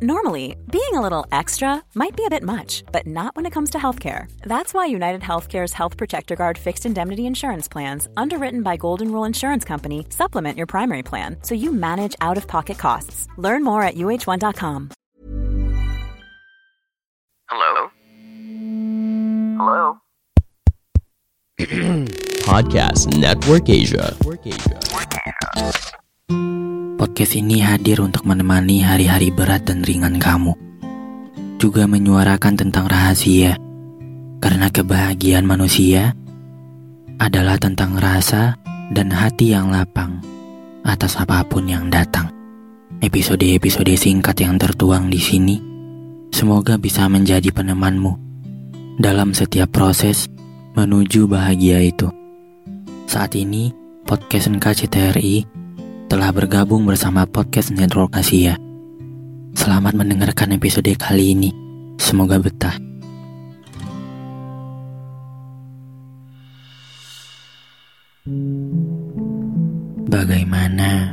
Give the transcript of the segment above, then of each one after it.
Normally, being a little extra might be a bit much, but not when it comes to healthcare. That's why United Healthcare's Health Protector Guard fixed indemnity insurance plans, underwritten by Golden Rule Insurance Company, supplement your primary plan so you manage out of pocket costs. Learn more at uh1.com. Hello? Hello? Podcast Network Asia. Podcast ini hadir untuk menemani hari-hari berat dan ringan kamu. Juga menyuarakan tentang rahasia. Karena kebahagiaan manusia adalah tentang rasa dan hati yang lapang atas apa pun yang datang. Episode-episode singkat yang tertuang di sini semoga bisa menjadi penemanmu dalam setiap proses menuju bahagia itu. Saat ini, podcast NKCTRI telah bergabung bersama Podcast Network Asia. Selamat mendengarkan episode kali ini. Semoga betah. Bagaimana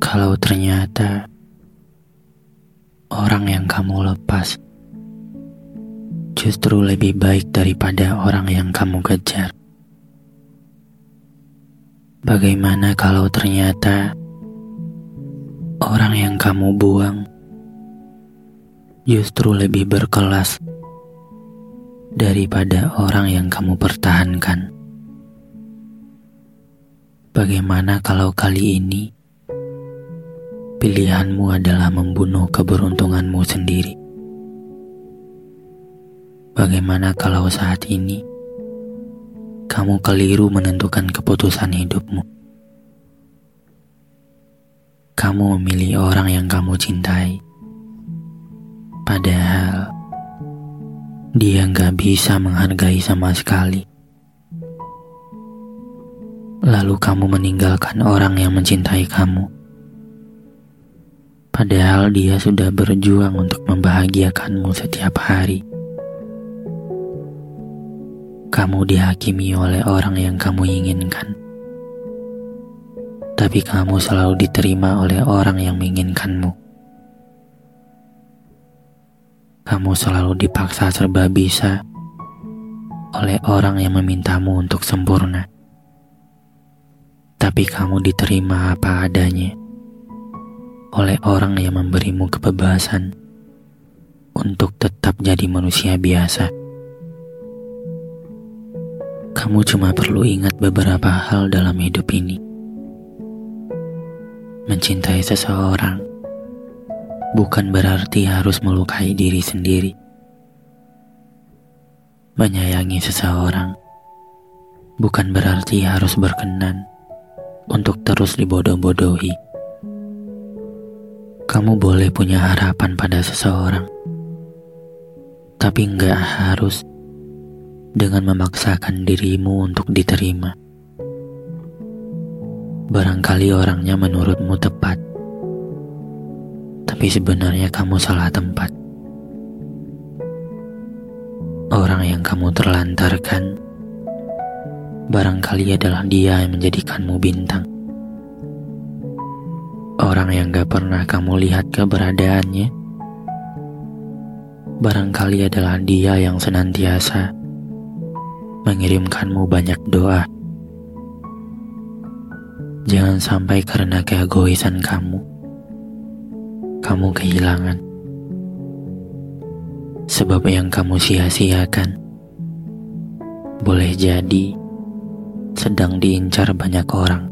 kalau ternyata orang yang kamu lepas justru lebih baik daripada orang yang kamu kejar? Bagaimana kalau ternyata orang yang kamu buang justru lebih berkelas daripada orang yang kamu pertahankan? Bagaimana kalau kali ini pilihanmu adalah membunuh keberuntunganmu sendiri? Bagaimana kalau saat ini kamu keliru menentukan keputusan hidupmu. Kamu memilih orang yang kamu cintai, padahal dia nggak bisa menghargai sama sekali. Lalu kamu meninggalkan orang yang mencintai kamu, padahal dia sudah berjuang untuk membahagiakanmu setiap hari kamu dihakimi oleh orang yang kamu inginkan. Tapi kamu selalu diterima oleh orang yang menginginkanmu. Kamu selalu dipaksa serba bisa oleh orang yang memintamu untuk sempurna. Tapi kamu diterima apa adanya oleh orang yang memberimu kebebasan untuk tetap jadi manusia biasa kamu cuma perlu ingat beberapa hal dalam hidup ini. Mencintai seseorang bukan berarti harus melukai diri sendiri. Menyayangi seseorang bukan berarti harus berkenan untuk terus dibodoh-bodohi. Kamu boleh punya harapan pada seseorang, tapi nggak harus dengan memaksakan dirimu untuk diterima. Barangkali orangnya menurutmu tepat, tapi sebenarnya kamu salah tempat. Orang yang kamu terlantarkan barangkali adalah dia yang menjadikanmu bintang. Orang yang gak pernah kamu lihat keberadaannya, barangkali adalah dia yang senantiasa mengirimkanmu banyak doa. Jangan sampai karena keegoisan kamu, kamu kehilangan. Sebab yang kamu sia-siakan boleh jadi sedang diincar banyak orang.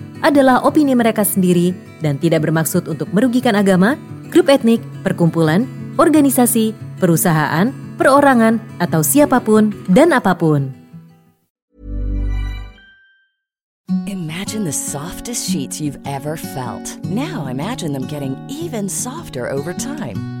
adalah opini mereka sendiri dan tidak bermaksud untuk merugikan agama, grup etnik, perkumpulan, organisasi, perusahaan, perorangan, atau siapa pun dan apa pun. Imagine the softest sheets you've ever felt. Now imagine them getting even softer over time.